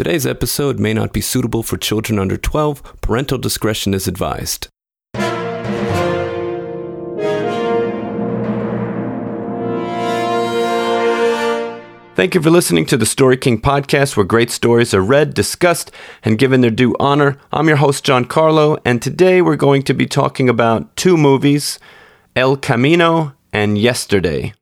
Today's episode may not be suitable for children under 12. Parental discretion is advised. Thank you for listening to the Story King podcast, where great stories are read, discussed, and given their due honor. I'm your host, John Carlo, and today we're going to be talking about two movies El Camino and Yesterday.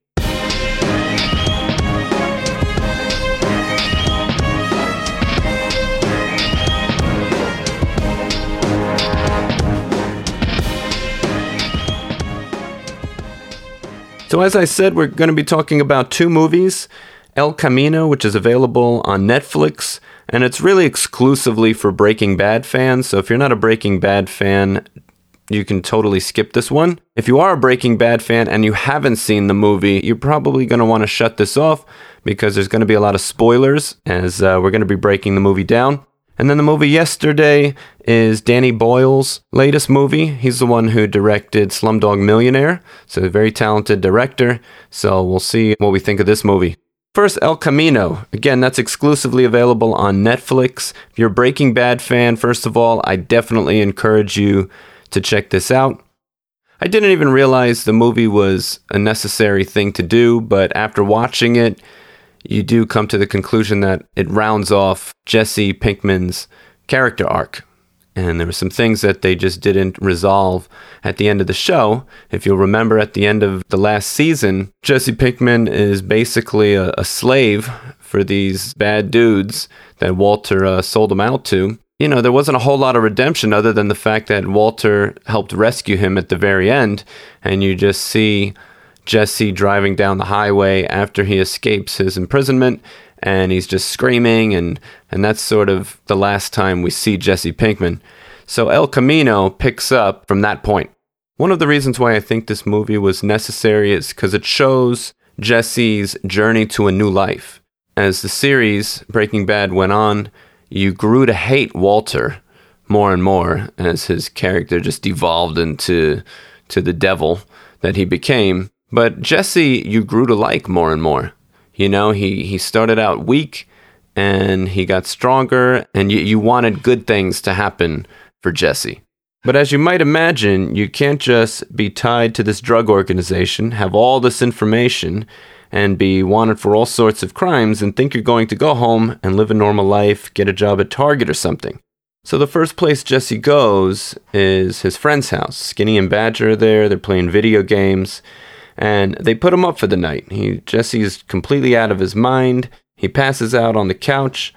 So, as I said, we're going to be talking about two movies El Camino, which is available on Netflix, and it's really exclusively for Breaking Bad fans. So, if you're not a Breaking Bad fan, you can totally skip this one. If you are a Breaking Bad fan and you haven't seen the movie, you're probably going to want to shut this off because there's going to be a lot of spoilers as uh, we're going to be breaking the movie down. And then the movie yesterday is Danny Boyle's latest movie. He's the one who directed Slumdog Millionaire, so a very talented director. So we'll see what we think of this movie. First, El Camino. Again, that's exclusively available on Netflix. If you're a Breaking Bad fan, first of all, I definitely encourage you to check this out. I didn't even realize the movie was a necessary thing to do, but after watching it, you do come to the conclusion that it rounds off Jesse Pinkman's character arc. And there were some things that they just didn't resolve at the end of the show. If you'll remember at the end of the last season, Jesse Pinkman is basically a, a slave for these bad dudes that Walter uh, sold him out to. You know, there wasn't a whole lot of redemption other than the fact that Walter helped rescue him at the very end. And you just see Jesse driving down the highway after he escapes his imprisonment and he's just screaming and and that's sort of the last time we see Jesse Pinkman. So El Camino picks up from that point. One of the reasons why I think this movie was necessary is cuz it shows Jesse's journey to a new life. As the series Breaking Bad went on, you grew to hate Walter more and more as his character just devolved into to the devil that he became. But Jesse, you grew to like more and more. You know, he, he started out weak and he got stronger, and you, you wanted good things to happen for Jesse. But as you might imagine, you can't just be tied to this drug organization, have all this information, and be wanted for all sorts of crimes and think you're going to go home and live a normal life, get a job at Target or something. So the first place Jesse goes is his friend's house. Skinny and Badger are there, they're playing video games and they put him up for the night. He Jesse's completely out of his mind. He passes out on the couch,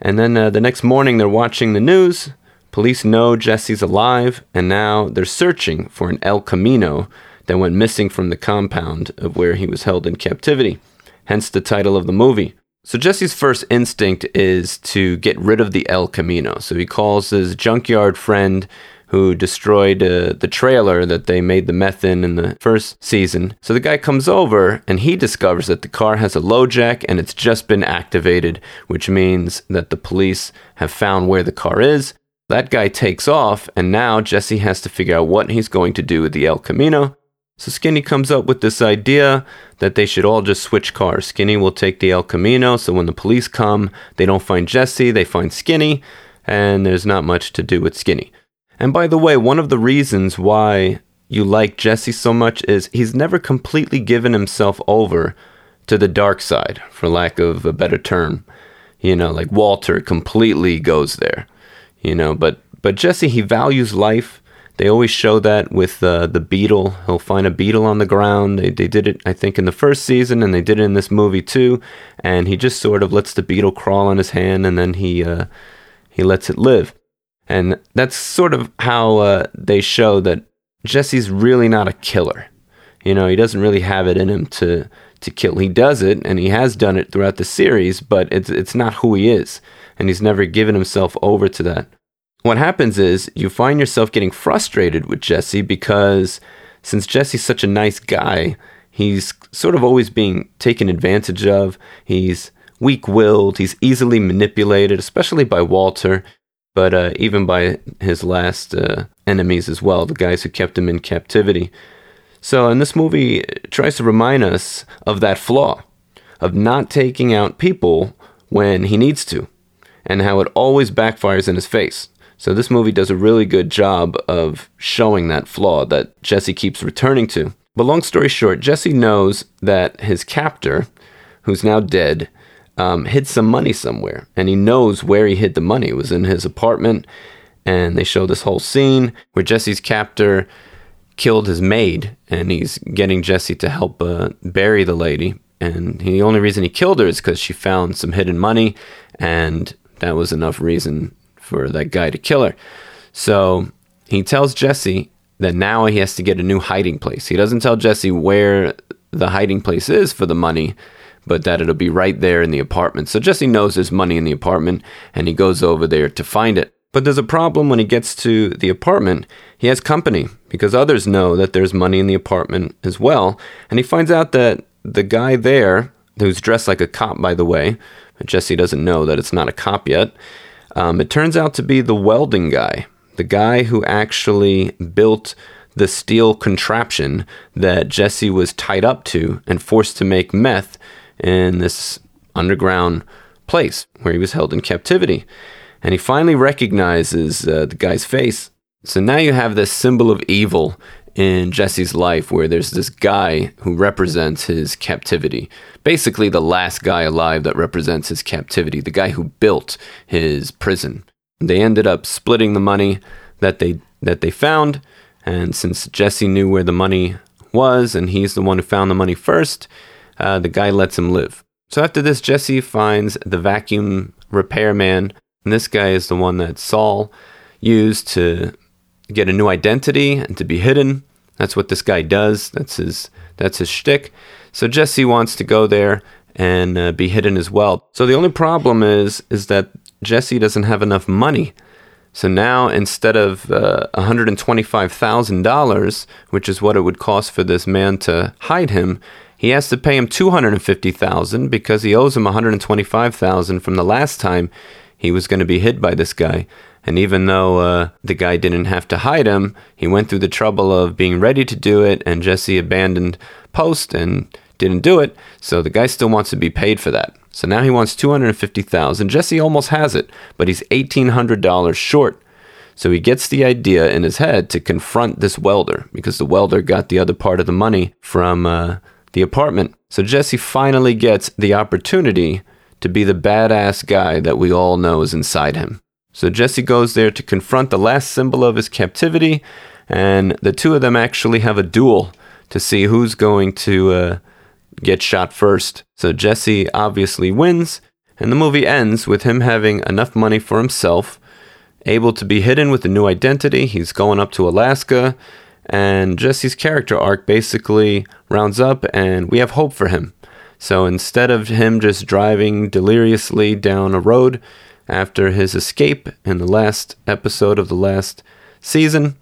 and then uh, the next morning they're watching the news. Police know Jesse's alive, and now they're searching for an El Camino that went missing from the compound of where he was held in captivity. Hence the title of the movie. So Jesse's first instinct is to get rid of the El Camino. So he calls his junkyard friend who destroyed uh, the trailer that they made the meth in in the first season. So the guy comes over and he discovers that the car has a LoJack and it's just been activated, which means that the police have found where the car is. That guy takes off, and now Jesse has to figure out what he's going to do with the El Camino. So Skinny comes up with this idea that they should all just switch cars. Skinny will take the El Camino, so when the police come, they don't find Jesse, they find Skinny, and there's not much to do with Skinny. And by the way, one of the reasons why you like Jesse so much is he's never completely given himself over to the dark side, for lack of a better term. You know, like Walter completely goes there. You know, but but Jesse he values life. They always show that with uh, the beetle. He'll find a beetle on the ground. They, they did it, I think, in the first season, and they did it in this movie too. And he just sort of lets the beetle crawl on his hand, and then he uh, he lets it live. And that's sort of how uh, they show that Jesse's really not a killer. You know, he doesn't really have it in him to to kill. He does it, and he has done it throughout the series, but it's it's not who he is, and he's never given himself over to that. What happens is you find yourself getting frustrated with Jesse because since Jesse's such a nice guy, he's sort of always being taken advantage of. He's weak-willed. He's easily manipulated, especially by Walter but uh, even by his last uh, enemies as well, the guys who kept him in captivity. So, and this movie tries to remind us of that flaw of not taking out people when he needs to. and how it always backfires in his face. So this movie does a really good job of showing that flaw that Jesse keeps returning to. But long story short, Jesse knows that his captor, who's now dead, um, hid some money somewhere, and he knows where he hid the money. It was in his apartment, and they show this whole scene where Jesse's captor killed his maid, and he's getting Jesse to help uh, bury the lady. And the only reason he killed her is because she found some hidden money, and that was enough reason for that guy to kill her. So he tells Jesse that now he has to get a new hiding place. He doesn't tell Jesse where the hiding place is for the money, but that it'll be right there in the apartment. So Jesse knows there's money in the apartment and he goes over there to find it. But there's a problem when he gets to the apartment. He has company because others know that there's money in the apartment as well. And he finds out that the guy there, who's dressed like a cop, by the way, Jesse doesn't know that it's not a cop yet, um, it turns out to be the welding guy, the guy who actually built the steel contraption that Jesse was tied up to and forced to make meth in this underground place where he was held in captivity. And he finally recognizes uh, the guy's face. So now you have this symbol of evil in Jesse's life where there's this guy who represents his captivity. Basically, the last guy alive that represents his captivity, the guy who built his prison. They ended up splitting the money that they that they found, and since Jesse knew where the money was and he's the one who found the money first, uh, the guy lets him live. So after this, Jesse finds the vacuum repairman, and this guy is the one that Saul used to get a new identity and to be hidden. That's what this guy does. That's his that's his shtick. So Jesse wants to go there and uh, be hidden as well. So the only problem is is that Jesse doesn't have enough money. So now instead of uh, $125,000, which is what it would cost for this man to hide him, he has to pay him 250,000 because he owes him 125,000 from the last time he was going to be hid by this guy. And even though uh, the guy didn't have to hide him, he went through the trouble of being ready to do it, and Jesse abandoned post and didn't do it. So the guy still wants to be paid for that. So now he wants 250,000. Jesse almost has it, but he's $1800 short. So he gets the idea in his head to confront this welder because the welder got the other part of the money from uh, the apartment. So Jesse finally gets the opportunity to be the badass guy that we all know is inside him. So Jesse goes there to confront the last symbol of his captivity, and the two of them actually have a duel to see who's going to uh, get shot first. So Jesse obviously wins, and the movie ends with him having enough money for himself, able to be hidden with a new identity. He's going up to Alaska, and Jesse's character arc basically rounds up, and we have hope for him. So instead of him just driving deliriously down a road, after his escape in the last episode of the last season.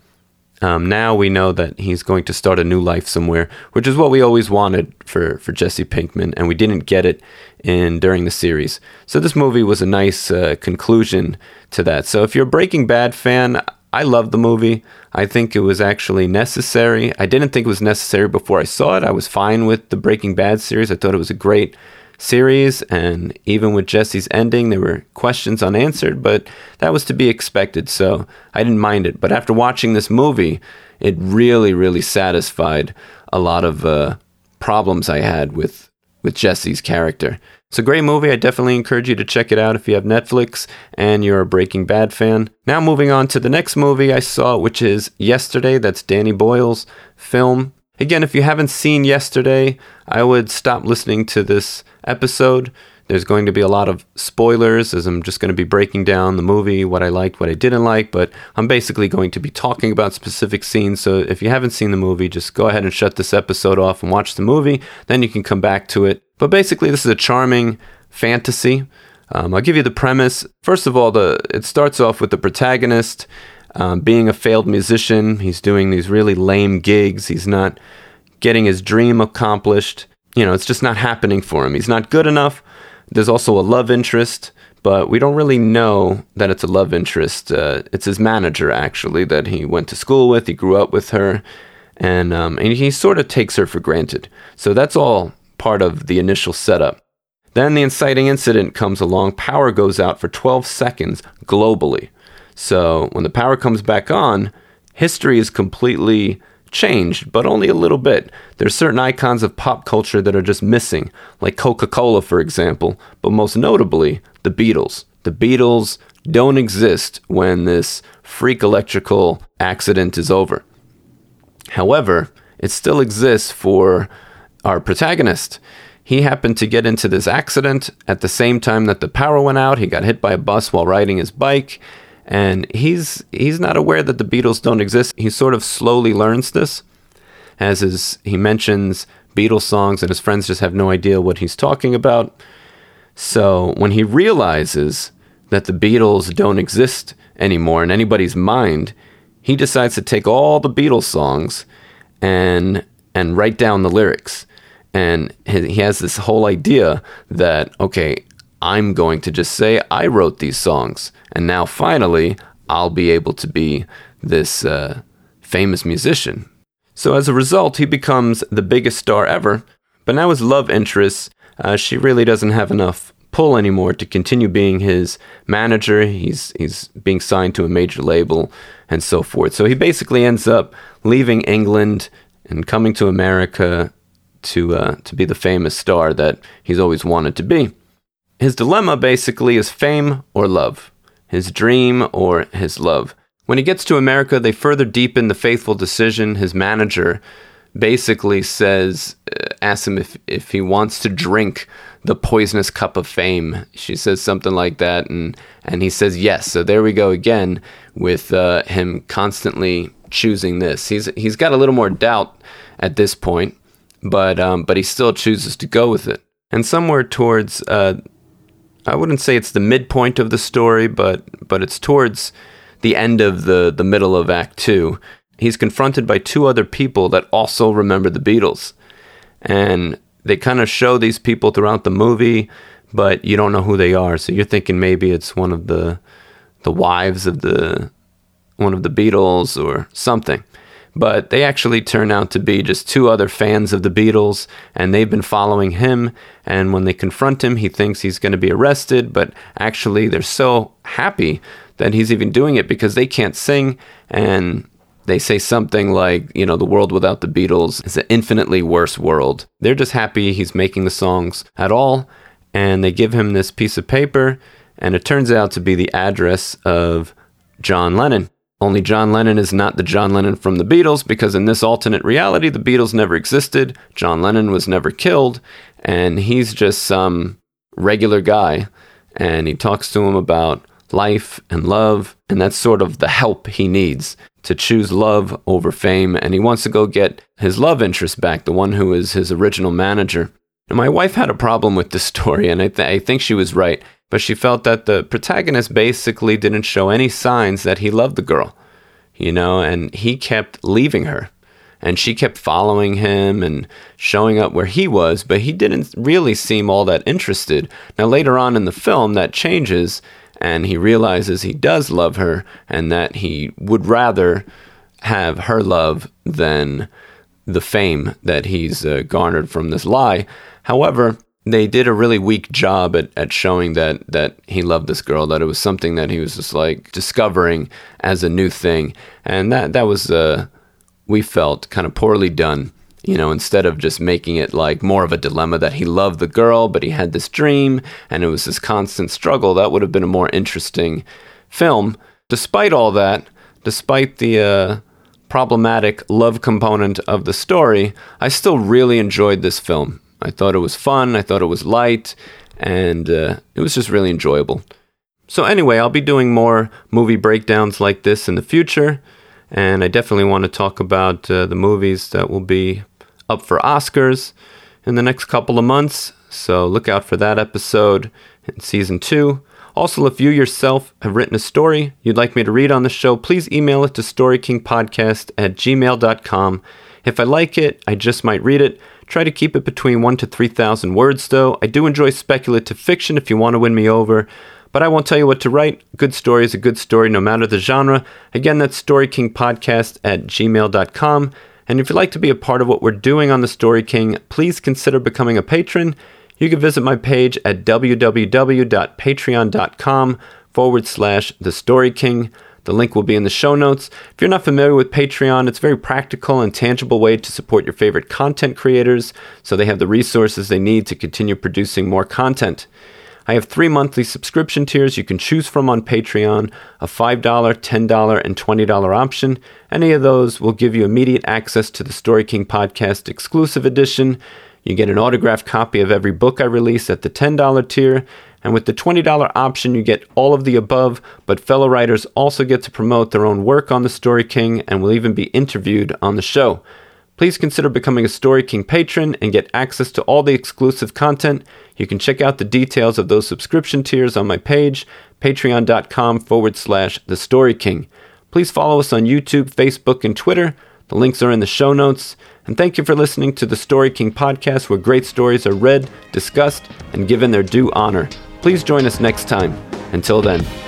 Um, now we know that he's going to start a new life somewhere, which is what we always wanted for, for Jesse Pinkman, and we didn't get it in during the series. So this movie was a nice uh, conclusion to that. So if you're a Breaking Bad fan, I love the movie. I think it was actually necessary. I didn't think it was necessary before I saw it. I was fine with the Breaking Bad series. I thought it was a great series, and even with Jesse's ending, there were questions unanswered, but that was to be expected, so I didn't mind it. But after watching this movie, it really, really satisfied a lot of uh, problems I had with with Jesse's character. It's a great movie. I definitely encourage you to check it out if you have Netflix and you're a Breaking Bad fan. Now, moving on to the next movie I saw, which is Yesterday. That's Danny Boyle's film. Again, if you haven't seen Yesterday, I would stop listening to this episode. There's going to be a lot of spoilers as I'm just going to be breaking down the movie, what I liked, what I didn't like, but I'm basically going to be talking about specific scenes. So if you haven't seen the movie, just go ahead and shut this episode off and watch the movie. Then you can come back to it. But basically, this is a charming fantasy. Um, I'll give you the premise. First of all, the it starts off with the protagonist um, being a failed musician. He's doing these really lame gigs. He's not getting his dream accomplished you know, it's just not happening for him. He's not good enough. There's also a love interest, but we don't really know that it's a love interest. Uh, it's his manager, actually, that he went to school with. He grew up with her, and, um, and he sort of takes her for granted. So that's all part of the initial setup. Then the inciting incident comes along, power goes out for 12 seconds globally. So when the power comes back on, history is completely changed, but only a little bit. There's certain icons of pop culture that are just missing, like Coca Cola, for example, but most notably, the Beatles. The Beatles don't exist when this freak electrical accident is over. However, it still exists for our protagonist. He happened to get into this accident at the same time that the power went out. He got hit by a bus while riding his bike, and he's he's not aware that the Beatles don't exist. He sort of slowly learns this as his, he mentions Beatles songs and his friends just have no idea what he's talking about. So when he realizes that the Beatles don't exist anymore in anybody's mind, he decides to take all the Beatles songs and and write down the lyrics. And he has this whole idea that okay, I'm going to just say I wrote these songs, and now finally I'll be able to be this uh, famous musician. So as a result, he becomes the biggest star ever. But now his love interest, uh, she really doesn't have enough pull anymore to continue being his manager. He's he's being signed to a major label and so forth. So he basically ends up leaving England and coming to America to uh, to be the famous star that he's always wanted to be. His dilemma basically is fame or love, his dream or his love. When he gets to America, they further deepen the faithful decision. His manager basically says, uh, asks him if, if he wants to drink the poisonous cup of fame. She says something like that, and, and he says yes. So there we go again with uh, him constantly choosing this. He's, he's got a little more doubt at this point, but, um, but he still chooses to go with it. And somewhere towards uh, I wouldn't say it's the midpoint of the story, but but it's towards the end of the the middle of Act Two. He's confronted by two other people that also remember the Beatles, and they kind of show these people throughout the movie, but you don't know who they are. So you're thinking maybe it's one of the the wives of the one of the Beatles or something but they actually turn out to be just two other fans of the Beatles, and they've been following him. And when they confront him, he thinks he's going to be arrested, but actually, they're so happy that he's even doing it because they can't sing. And they say something like, you know, the world without the Beatles is an infinitely worse world. They're just happy he's making the songs at all. And they give him this piece of paper, and it turns out to be the address of John Lennon. Only John Lennon is not the John Lennon from the Beatles because in this alternate reality, the Beatles never existed. John Lennon was never killed, and he's just some regular guy. And he talks to him about life and love, and that's sort of the help he needs to choose love over fame. And he wants to go get his love interest back, the one who is his original manager. And my wife had a problem with this story, and I, th- I think she was right but she felt that the protagonist basically didn't show any signs that he loved the girl, you know, and he kept leaving her. And she kept following him and showing up where he was, but he didn't really seem all that interested. Now, later on in the film, that changes, and he realizes he does love her and that he would rather have her love than the fame that he's uh, garnered from this lie. However, they did a really weak job at, at showing that that he loved this girl, that it was something that he was just like discovering as a new thing, and that that was uh, we felt kind of poorly done. You know, instead of just making it like more of a dilemma that he loved the girl, but he had this dream and it was this constant struggle, that would have been a more interesting film. Despite all that, despite the uh, problematic love component of the story, I still really enjoyed this film. I thought it was fun, I thought it was light, and uh, it was just really enjoyable. So, anyway, I'll be doing more movie breakdowns like this in the future, and I definitely want to talk about uh, the movies that will be up for Oscars in the next couple of months. So, look out for that episode in season two. Also, if you yourself have written a story you'd like me to read on the show, please email it to storykingpodcast at gmail.com. If I like it, I just might read it. Try to keep it between 1 to 3,000 words, though. I do enjoy speculative fiction if you want to win me over, but I won't tell you what to write. Good story is a good story no matter the genre. Again, that's StoryKingPodcast at gmail.com. And if you'd like to be a part of what we're doing on the Story King, please consider becoming a patron. you can visit my page at www.patreon.com forward slash The Story King. The link will be in the show notes. If you're not familiar with Patreon, it's a very practical and tangible way to support your favorite content creators so they have the resources they need to continue producing more content. I have three monthly subscription tiers you can choose from on Patreon a $5, $10, and $20 option. Any of those will give you immediate access to the Story King Podcast exclusive edition. You get an autographed copy of every book I release at the $10 tier, and with the $20 option, you get all of the above, but fellow writers also get to promote their own work on The Story King and will even be interviewed on the show. Please consider becoming a Story King patron and get access to all the exclusive content. You can check out the details of those subscription tiers on my page, patreon.com forward slash The Story King. Please follow us on YouTube, Facebook, and Twitter. The links are in the show notes. And thank you for listening to the Story King podcast, where great stories are read, discussed, and given their due honor. Please join us next time. Until then.